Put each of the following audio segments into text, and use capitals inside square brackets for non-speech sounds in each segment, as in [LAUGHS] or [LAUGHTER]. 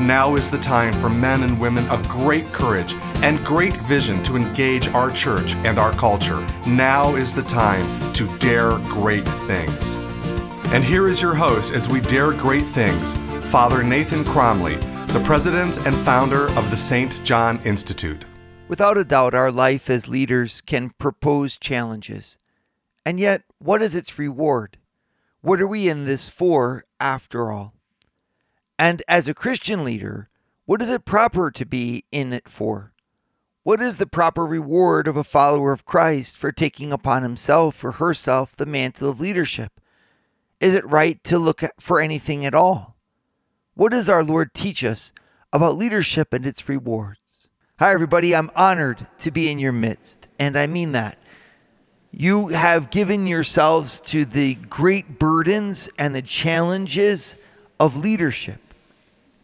Now is the time for men and women of great courage and great vision to engage our church and our culture. Now is the time to dare great things. And here is your host as we dare great things, Father Nathan Cromly, the president and founder of the St. John Institute. Without a doubt, our life as leaders can propose challenges. And yet, what is its reward? What are we in this for, after all? And as a Christian leader, what is it proper to be in it for? What is the proper reward of a follower of Christ for taking upon himself or herself the mantle of leadership? Is it right to look for anything at all? What does our Lord teach us about leadership and its rewards? Hi, everybody. I'm honored to be in your midst, and I mean that. You have given yourselves to the great burdens and the challenges of leadership.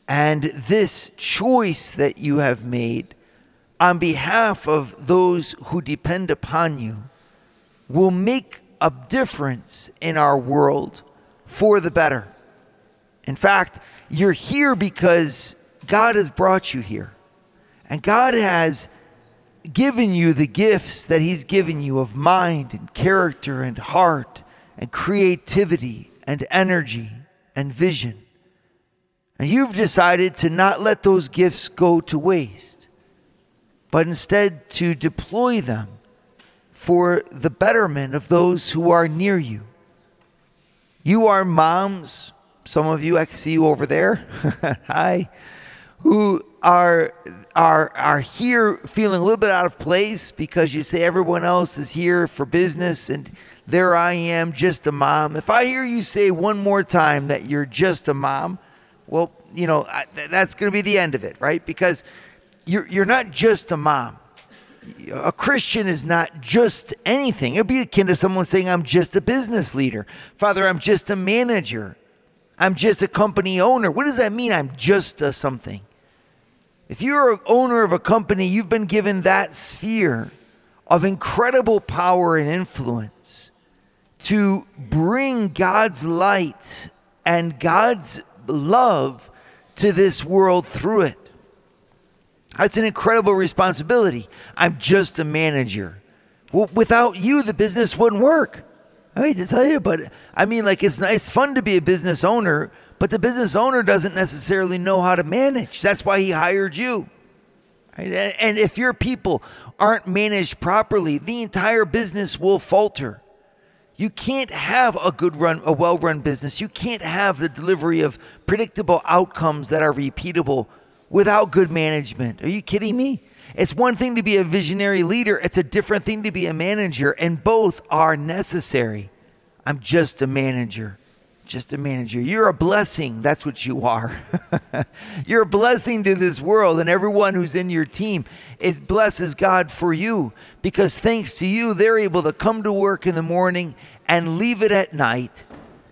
And this choice that you have made on behalf of those who depend upon you will make a difference in our world for the better. In fact, you're here because God has brought you here. And God has given you the gifts that He's given you of mind and character and heart and creativity and energy and vision. And you've decided to not let those gifts go to waste, but instead to deploy them for the betterment of those who are near you. You are moms, some of you, I can see you over there. [LAUGHS] Hi. Who are are are here feeling a little bit out of place because you say everyone else is here for business and there I am just a mom. If I hear you say one more time that you're just a mom, well, you know, I, that's going to be the end of it, right? Because you're you're not just a mom. A Christian is not just anything. It'd be akin to someone saying, "I'm just a business leader." Father, I'm just a manager. I'm just a company owner. What does that mean? I'm just a something. If you're an owner of a company, you've been given that sphere of incredible power and influence to bring God's light and God's love to this world through it. That's an incredible responsibility. I'm just a manager. Well, without you, the business wouldn't work. I hate to tell you, but I mean, like it's it's fun to be a business owner, but the business owner doesn't necessarily know how to manage. That's why he hired you. Right? And if your people aren't managed properly, the entire business will falter. You can't have a good run, a well run business. You can't have the delivery of predictable outcomes that are repeatable without good management. Are you kidding me? It's one thing to be a visionary leader, it's a different thing to be a manager, and both are necessary. I'm just a manager just a manager. You're a blessing. That's what you are. [LAUGHS] You're a blessing to this world, and everyone who's in your team. It blesses God for you because thanks to you, they're able to come to work in the morning and leave it at night.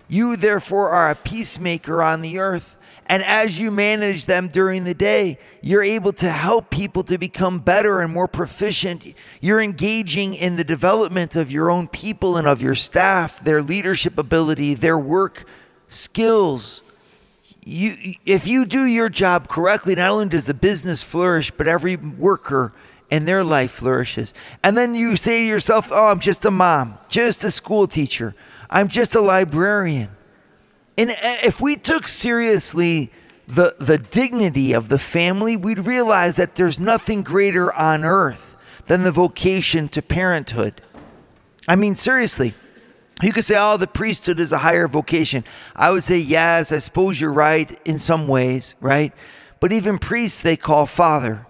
You, therefore, are a peacemaker on the earth. And as you manage them during the day, you're able to help people to become better and more proficient. You're engaging in the development of your own people and of your staff, their leadership ability, their work skills. You, if you do your job correctly, not only does the business flourish, but every worker and their life flourishes. And then you say to yourself, Oh, I'm just a mom, just a school teacher, I'm just a librarian. And uh, if we took seriously the, the dignity of the family, we'd realize that there's nothing greater on earth than the vocation to parenthood. I mean, seriously, you could say, oh, the priesthood is a higher vocation. I would say, yes, I suppose you're right in some ways, right? But even priests, they call father,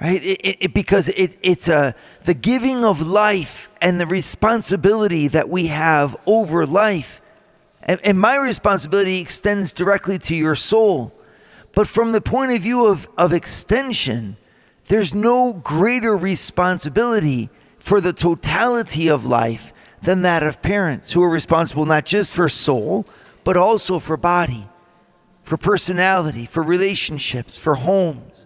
right? It, it, because it, it's a, the giving of life and the responsibility that we have over life and, and my responsibility extends directly to your soul. But from the point of view of, of extension, there's no greater responsibility for the totality of life than that of parents who are responsible not just for soul, but also for body, for personality, for relationships, for homes.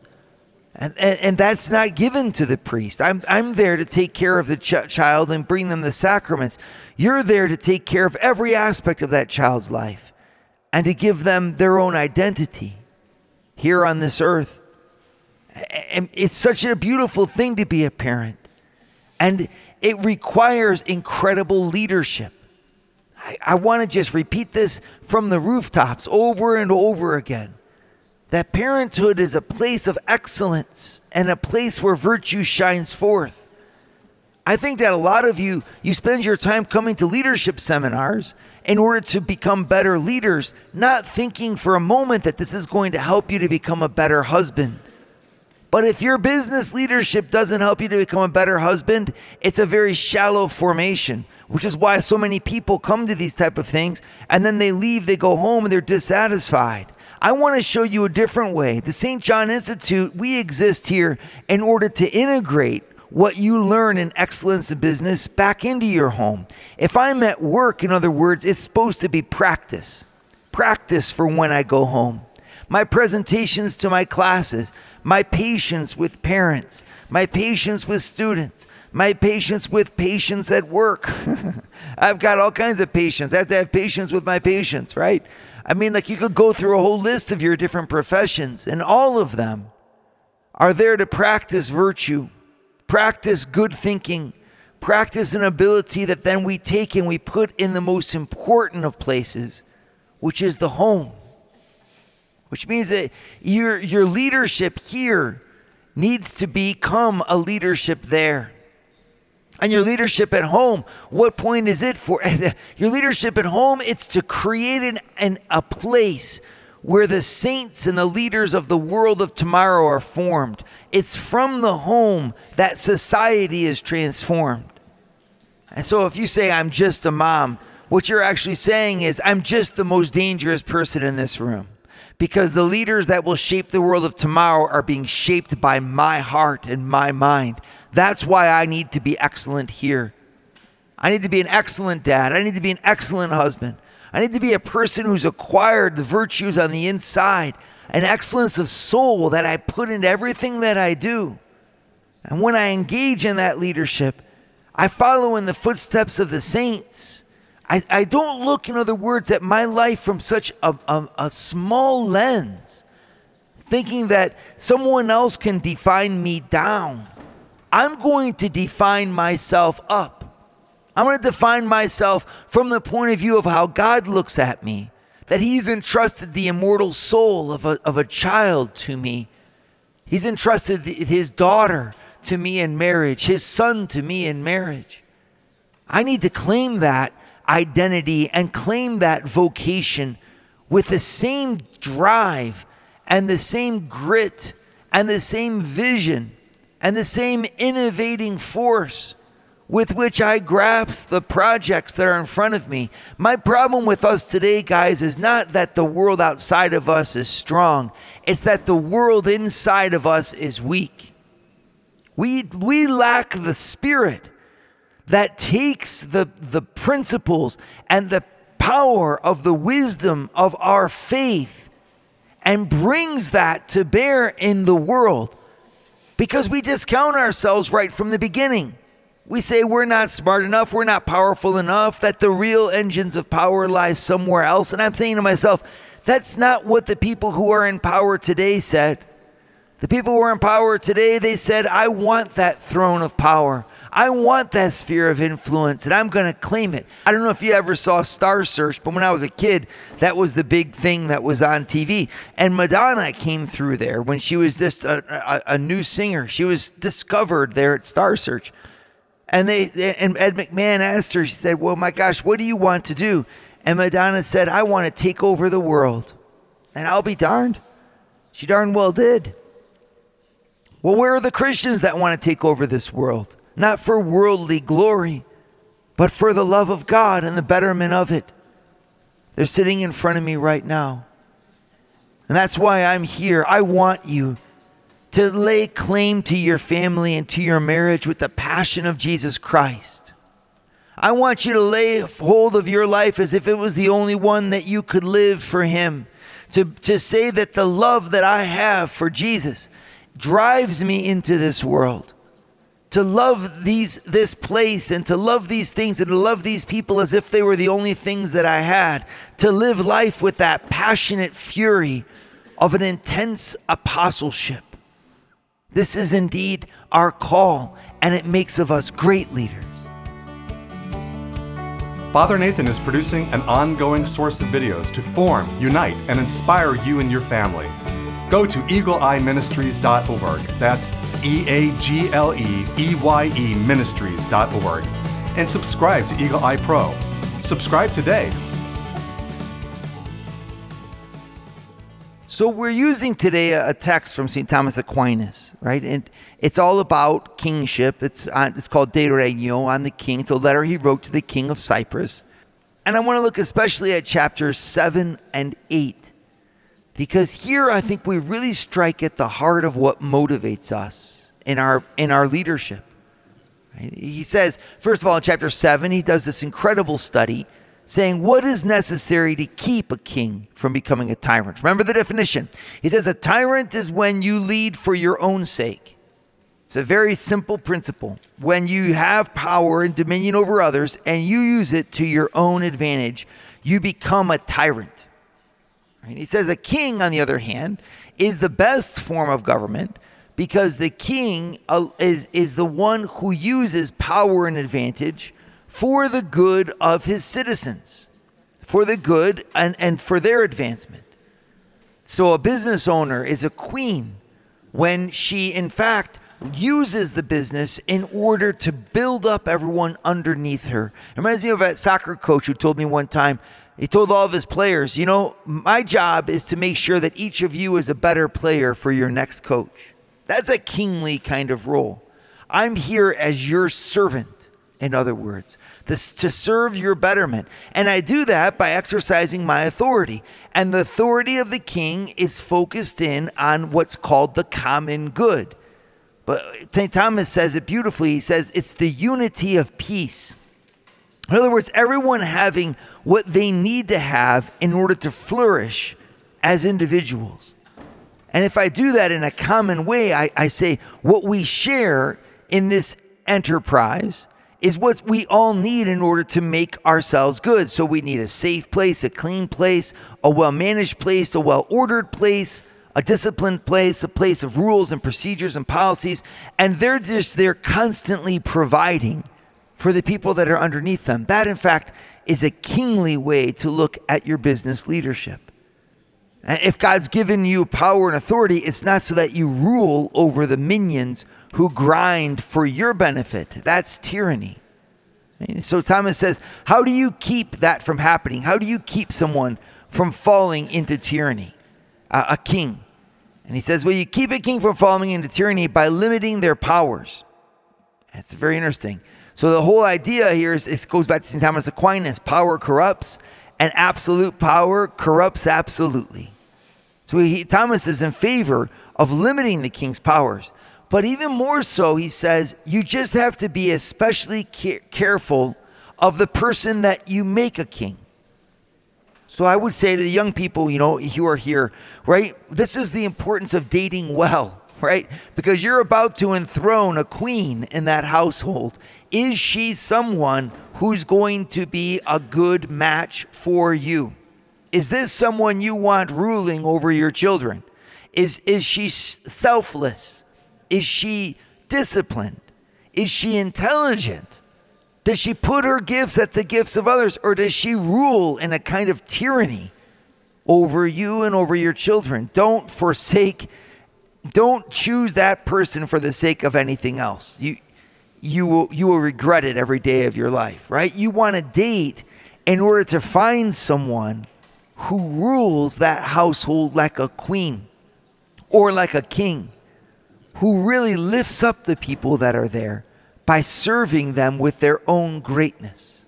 And, and, and that's not given to the priest. I'm, I'm there to take care of the ch- child and bring them the sacraments. You're there to take care of every aspect of that child's life and to give them their own identity here on this earth. And it's such a beautiful thing to be a parent. And it requires incredible leadership. I, I want to just repeat this from the rooftops over and over again that parenthood is a place of excellence and a place where virtue shines forth. I think that a lot of you you spend your time coming to leadership seminars in order to become better leaders, not thinking for a moment that this is going to help you to become a better husband. But if your business leadership doesn't help you to become a better husband, it's a very shallow formation, which is why so many people come to these type of things and then they leave, they go home and they're dissatisfied. I want to show you a different way. The St. John Institute, we exist here in order to integrate what you learn in excellence in business back into your home. If I'm at work, in other words, it's supposed to be practice. Practice for when I go home. My presentations to my classes, my patience with parents, my patience with students, my patience with patients at work. [LAUGHS] I've got all kinds of patience. I have to have patience with my patients, right? I mean, like you could go through a whole list of your different professions, and all of them are there to practice virtue, practice good thinking, practice an ability that then we take and we put in the most important of places, which is the home. Which means that your, your leadership here needs to become a leadership there and your leadership at home what point is it for [LAUGHS] your leadership at home it's to create an, an, a place where the saints and the leaders of the world of tomorrow are formed it's from the home that society is transformed and so if you say i'm just a mom what you're actually saying is i'm just the most dangerous person in this room because the leaders that will shape the world of tomorrow are being shaped by my heart and my mind. That's why I need to be excellent here. I need to be an excellent dad. I need to be an excellent husband. I need to be a person who's acquired the virtues on the inside, an excellence of soul that I put into everything that I do. And when I engage in that leadership, I follow in the footsteps of the saints. I, I don't look, in other words, at my life from such a, a, a small lens, thinking that someone else can define me down. I'm going to define myself up. I'm going to define myself from the point of view of how God looks at me, that He's entrusted the immortal soul of a, of a child to me. He's entrusted His daughter to me in marriage, His son to me in marriage. I need to claim that identity and claim that vocation with the same drive and the same grit and the same vision and the same innovating force with which I grasp the projects that are in front of me. My problem with us today, guys, is not that the world outside of us is strong, it's that the world inside of us is weak. We, we lack the spirit that takes the, the principles and the power of the wisdom of our faith and brings that to bear in the world because we discount ourselves right from the beginning. We say we're not smart enough, we're not powerful enough, that the real engines of power lie somewhere else. And I'm thinking to myself, that's not what the people who are in power today said. The people who are in power today, they said, I want that throne of power. I want that sphere of influence and I'm going to claim it. I don't know if you ever saw Star Search, but when I was a kid, that was the big thing that was on TV. And Madonna came through there when she was just a, a, a new singer. She was discovered there at Star Search. And they and Ed McMahon asked her, she said, Well, my gosh, what do you want to do? And Madonna said, I want to take over the world. And I'll be darned. She darn well did. Well, where are the Christians that want to take over this world? Not for worldly glory, but for the love of God and the betterment of it. They're sitting in front of me right now. And that's why I'm here. I want you to lay claim to your family and to your marriage with the passion of Jesus Christ. I want you to lay hold of your life as if it was the only one that you could live for Him. To, to say that the love that I have for Jesus drives me into this world. To love these this place and to love these things and to love these people as if they were the only things that I had. To live life with that passionate fury of an intense apostleship. This is indeed our call, and it makes of us great leaders. Father Nathan is producing an ongoing source of videos to form, unite, and inspire you and your family. Go to eagleeyeministries.org. That's E A G L E E Y E ministries.org. And subscribe to Eagle Eye Pro. Subscribe today So we're using today a text from St. Thomas Aquinas, right? And it's all about kingship. It's on, it's called De Regno on the king. It's a letter he wrote to the king of Cyprus. And I want to look especially at chapters 7 and 8 because here I think we really strike at the heart of what motivates us in our in our leadership. He says, first of all, in chapter 7, he does this incredible study saying what is necessary to keep a king from becoming a tyrant. Remember the definition. He says a tyrant is when you lead for your own sake. It's a very simple principle. When you have power and dominion over others and you use it to your own advantage, you become a tyrant. He says a king, on the other hand, is the best form of government because the king uh, is, is the one who uses power and advantage for the good of his citizens, for the good and, and for their advancement. So a business owner is a queen when she, in fact, uses the business in order to build up everyone underneath her. It reminds me of a soccer coach who told me one time, he told all of his players, you know, my job is to make sure that each of you is a better player for your next coach. That's a kingly kind of role. I'm here as your servant in other words, this, to serve your betterment. And I do that by exercising my authority. And the authority of the king is focused in on what's called the common good. But St. Thomas says it beautifully. He says it's the unity of peace. In other words, everyone having what they need to have in order to flourish as individuals. And if I do that in a common way, I, I say what we share in this enterprise is what we all need in order to make ourselves good. So we need a safe place, a clean place, a well managed place, a well ordered place, a disciplined place, a place of rules and procedures and policies. And they're just, they're constantly providing for the people that are underneath them. That, in fact, is a kingly way to look at your business leadership. And if God's given you power and authority, it's not so that you rule over the minions who grind for your benefit. That's tyranny. So Thomas says, How do you keep that from happening? How do you keep someone from falling into tyranny? Uh, a king. And he says, Well, you keep a king from falling into tyranny by limiting their powers. That's very interesting. So the whole idea here is it goes back to St. Thomas Aquinas power corrupts, and absolute power corrupts absolutely. So he, Thomas is in favor of limiting the king's powers. But even more so, he says, you just have to be especially careful of the person that you make a king. So I would say to the young people, you know, who are here, right? This is the importance of dating well, [LAUGHS] right? Because you're about to enthrone a queen in that household. Is she someone who's going to be a good match for you? Is this someone you want ruling over your children? Is is she selfless? Is she disciplined? Is she intelligent? Does she put her gifts at the gifts of others, or does she rule in a kind of tyranny over you and over your children? Don't forsake, don't choose that person for the sake of anything else. You, you, will, you will regret it every day of your life, right? You want to date in order to find someone who rules that household like a queen or like a king who really lifts up the people that are there by serving them with their own greatness.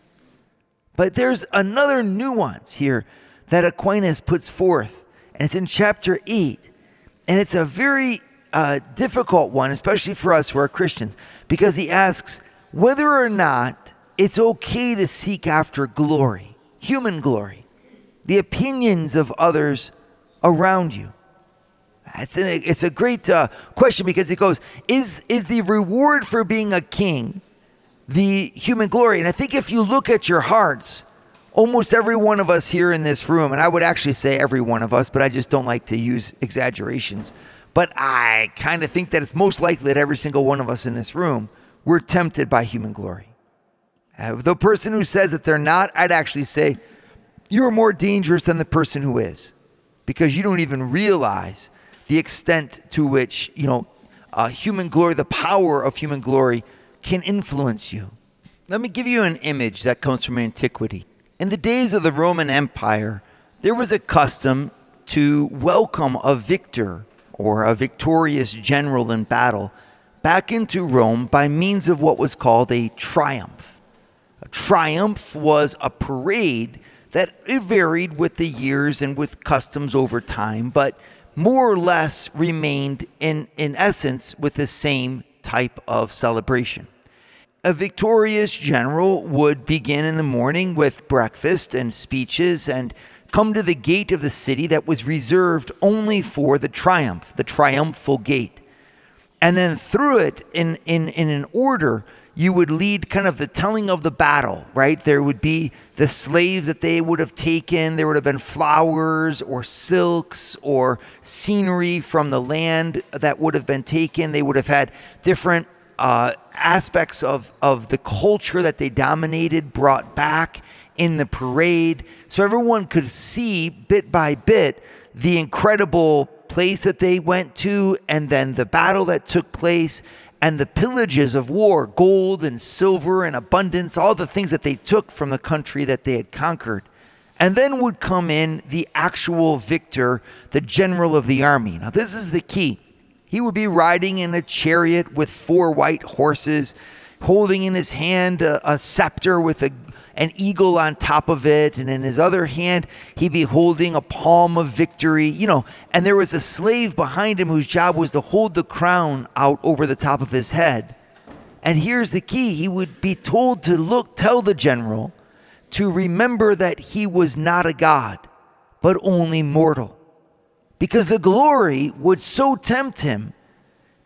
But there's another nuance here that Aquinas puts forth, and it's in chapter 8. And it's a very uh, difficult one, especially for us who are Christians, because he asks whether or not it's okay to seek after glory, human glory, the opinions of others around you. It's, an, it's a great uh, question because it goes, is, is the reward for being a king the human glory? And I think if you look at your hearts, almost every one of us here in this room, and I would actually say every one of us, but I just don't like to use exaggerations. But I kind of think that it's most likely that every single one of us in this room, we're tempted by human glory. Uh, the person who says that they're not, I'd actually say you're more dangerous than the person who is because you don't even realize the extent to which, you know, uh, human glory, the power of human glory can influence you. Let me give you an image that comes from antiquity. In the days of the Roman Empire, there was a custom to welcome a victor or a victorious general in battle back into Rome by means of what was called a triumph. A triumph was a parade that varied with the years and with customs over time, but more or less remained in, in essence with the same type of celebration. A victorious general would begin in the morning with breakfast and speeches and come to the gate of the city that was reserved only for the triumph, the triumphal gate. And then through it, in, in, in an order, you would lead kind of the telling of the battle, right? There would be the slaves that they would have taken. There would have been flowers or silks or scenery from the land that would have been taken. They would have had different uh, aspects of, of the culture that they dominated brought back in the parade. So everyone could see bit by bit the incredible place that they went to and then the battle that took place and the pillages of war gold and silver and abundance, all the things that they took from the country that they had conquered. And then would come in the actual victor, the general of the army. Now, this is the key. He would be riding in a chariot with four white horses, holding in his hand a, a scepter with a an eagle on top of it, and in his other hand, he'd be holding a palm of victory, you know. And there was a slave behind him whose job was to hold the crown out over the top of his head. And here's the key he would be told to look, tell the general to remember that he was not a god, but only mortal. Because the glory would so tempt him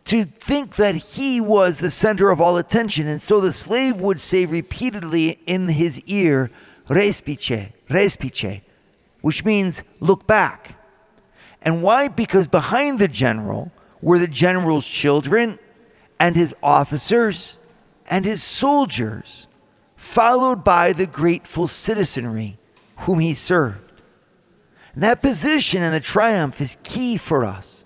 to think that he was the center of all attention. And so the slave would say repeatedly in his ear, respice, respice, which means look back. And why? Because behind the general were the general's children and his officers and his soldiers, followed by the grateful citizenry whom he served. And that position and the triumph is key for us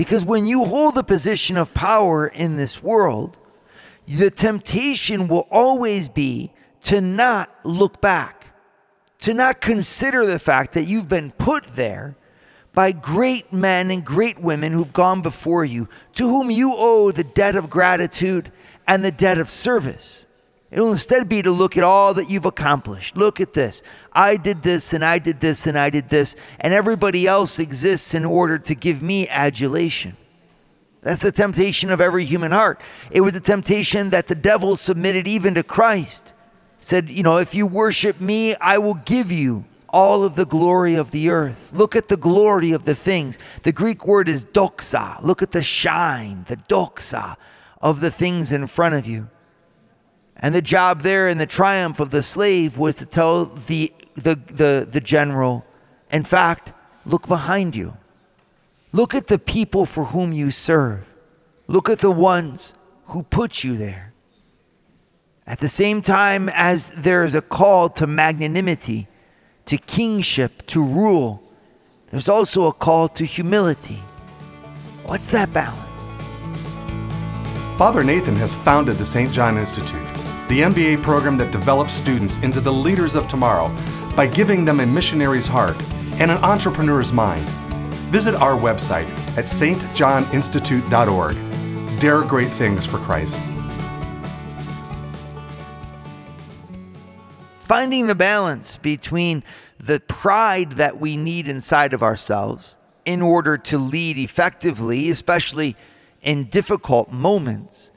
because when you hold the position of power in this world, the temptation will always be to not look back, to not consider the fact that you've been put there by great men and great women who've gone before you, to whom you owe the debt of gratitude and the debt of service. It'll instead be to look at all that you've accomplished. Look at this. I did this and I did this and I did this, and everybody else exists in order to give me adulation. That's the temptation of every human heart. It was a temptation that the devil submitted even to Christ. Said, you know, if you worship me, I will give you all of the glory of the earth. Look at the glory of the things. The Greek word is doxa. Look at the shine, the doxa of the things in front of you. And the job there in the triumph of the slave was to tell the, the, the, the general, in fact, look behind you. Look at the people for whom you serve. Look at the ones who put you there. At the same time as there is a call to magnanimity, to kingship, to rule, there's also a call to humility. What's that balance? Father Nathan has founded the St. John Institute the MBA program that develops students into the leaders of tomorrow by giving them a missionary's heart and an entrepreneur's mind. Visit our website at stjohninstitute.org. Dare great things for Christ. Finding the balance between the pride that we need inside of ourselves in order to lead effectively, especially in difficult moments,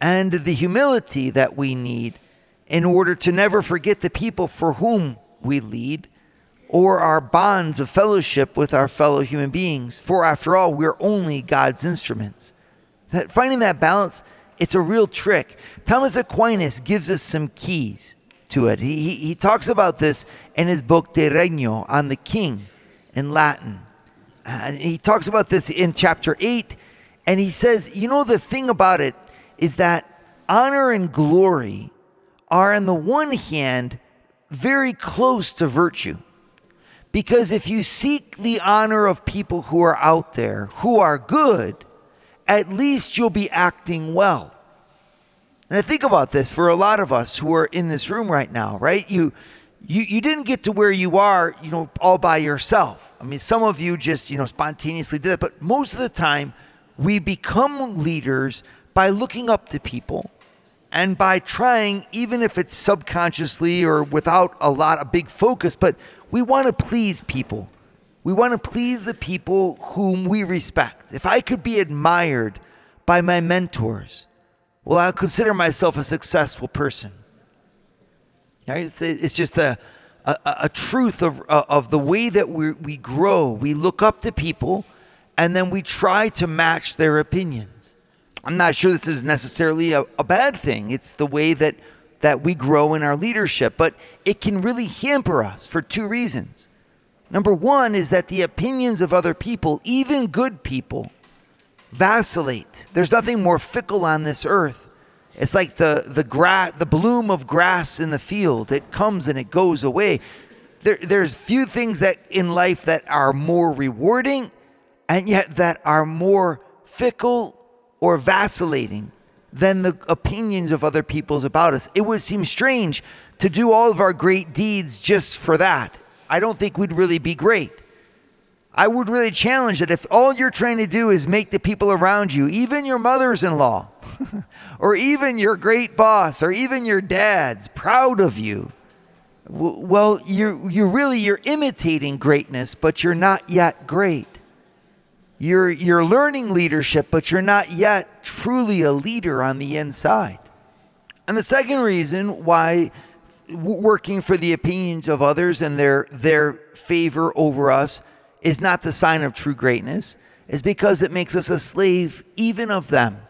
and the humility that we need in order to never forget the people for whom we lead or our bonds of fellowship with our fellow human beings. For after all, we're only God's instruments. That finding that balance, it's a real trick. Thomas Aquinas gives us some keys to it. He, he, he talks about this in his book De Regno on the king in Latin. And he talks about this in chapter 8. And he says, you know, the thing about it is that honor and glory are, on the one hand, very close to virtue. Because if you seek the honor of people who are out there, who are good, at least you'll be acting well. And I think about this for a lot of us who are in this room right now, right? You you you didn't get to where you are, you know, all by yourself. I mean, some of you just, you know, spontaneously did it, but most of the time we become leaders by looking up to people and by trying even if it's subconsciously or without a lot of big focus, but we want to please people. We want to please the people whom we respect. If I could be admired by my mentors, well, I'll consider myself a successful person. Right? It's, just a, a, a truth of, uh, of the way that we, we grow. We look up to people and then we try to match their opinions. I'm not sure this is necessarily a, a bad thing. It's the way that, that we grow in our leadership, but it can really hamper us for two reasons. Number one is that the opinions of other people, even good people, vacillate. There's nothing more fickle on this earth. It's like the the gra- the bloom of grass in the field. It comes and it goes away. There, there's few things that in life that are more rewarding and yet that are more fickle or vacillating than the opinions of other people's about us. It would seem strange to do all of our great deeds just for that. I don't think we'd really be great. I would really challenge that if all you're trying to do is make the people around you, even your mothers in law, [LAUGHS] or even your great boss, or even your dads, proud of you, well, you're, you're really, you're imitating greatness, but you're not yet great. You're, you're learning leadership, but you're not yet truly a leader on the inside. And the second reason why working for the opinions of others and their their favor over us is not the sign of true greatness is because it makes us a slave even of them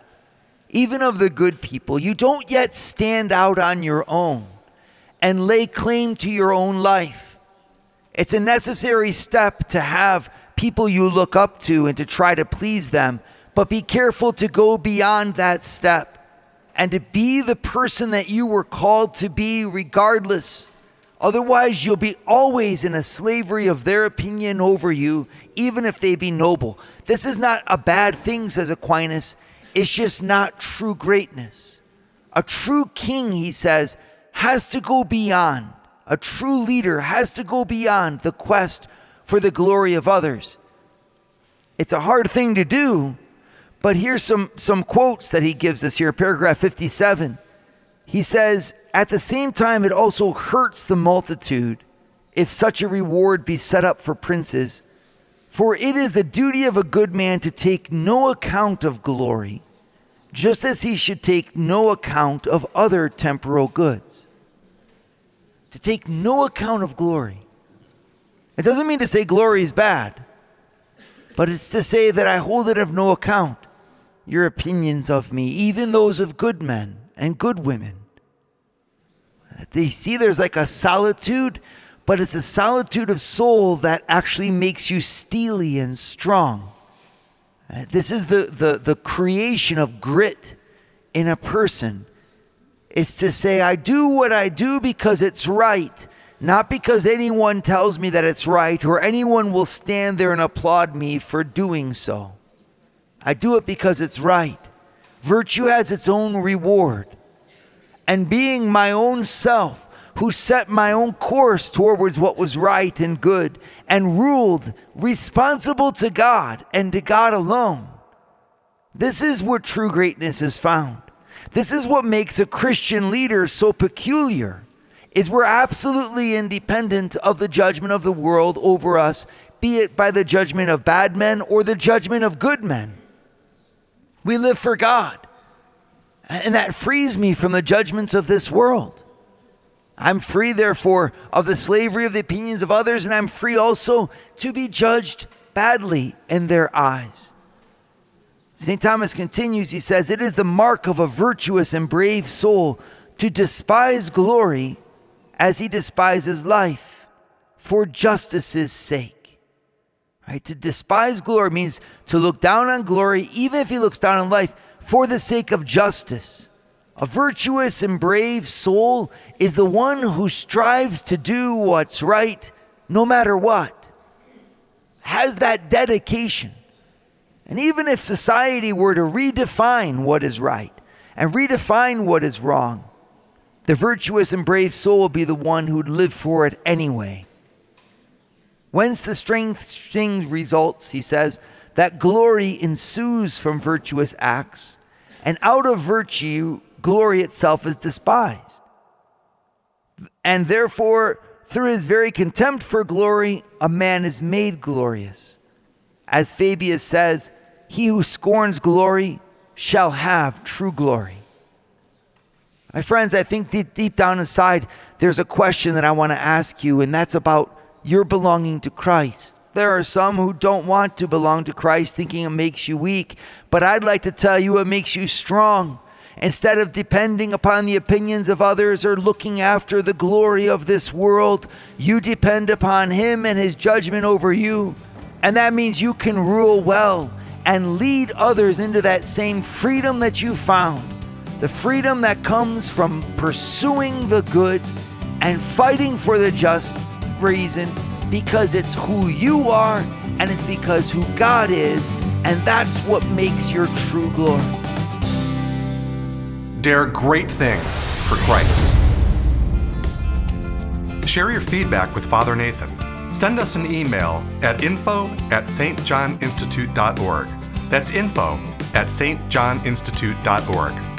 even of the good people you don't yet stand out on your own and lay claim to your own life it's a necessary step to have people you look up to and to try to please them but be careful to go beyond that step and to be the person that you were called to be, regardless. Otherwise, you'll be always in a slavery of their opinion over you, even if they be noble. This is not a bad thing, says Aquinas. It's just not true greatness. A true king, he says, has to go beyond. A true leader has to go beyond the quest for the glory of others. It's a hard thing to do, but here's some, some quotes that he gives us here, paragraph 57. He says, At the same time, it also hurts the multitude if such a reward be set up for princes. For it is the duty of a good man to take no account of glory, just as he should take no account of other temporal goods. To take no account of glory. It doesn't mean to say glory is bad, but it's to say that I hold it of no account your opinions of me, even those of good men and good women. They see there's like a solitude, but it's a solitude of soul that actually makes you steely and strong. This is the, the, the creation of grit in a person. It's to say, I do what I do because it's right, not because anyone tells me that it's right or anyone will stand there and applaud me for doing so. I do it because it's right. Virtue has its own reward. And being my own self, who set my own course towards what was right and good, and ruled responsible to God and to God alone. This is where true greatness is found. This is what makes a Christian leader so peculiar. Is we're absolutely independent of the judgment of the world over us, be it by the judgment of bad men or the judgment of good men. We live for God. And that frees me from the judgments of this world. I'm free, therefore, of the slavery of the opinions of others, and I'm free also to be judged badly in their eyes. St. Thomas continues, he says, It is the mark of a virtuous and brave soul to despise glory as he despises life for justice's sake. Right? To despise glory means to look down on glory, even if he looks down on life, for the sake of justice. A virtuous and brave soul is the one who strives to do what's right no matter what, has that dedication. And even if society were to redefine what is right and redefine what is wrong, the virtuous and brave soul will be the one who'd live for it anyway. Whence the strength results, he says, that glory ensues from virtuous acts, and out of virtue glory itself is despised. And therefore, through his very contempt for glory, a man is made glorious. As Fabius says, he who scorns glory shall have true glory. My friends, I think deep, deep down inside, there's a question that I want to ask you, and that's about your belonging to Christ. There are some who don't want to belong to Christ, thinking it makes you weak, but I'd like to tell you it makes you strong. Instead of depending upon the opinions of others or looking after the glory of this world, you depend upon Him and His judgment over you. And that means you can rule well and lead others into that same freedom that you found. The freedom that comes from pursuing the good and fighting for the just reason because it's who you are and it's because who God is, and that's what makes your true glory dare great things for Christ. Share your feedback with Father Nathan. Send us an email at info at stjohninstitute.org. That's info at stjohninstitute.org.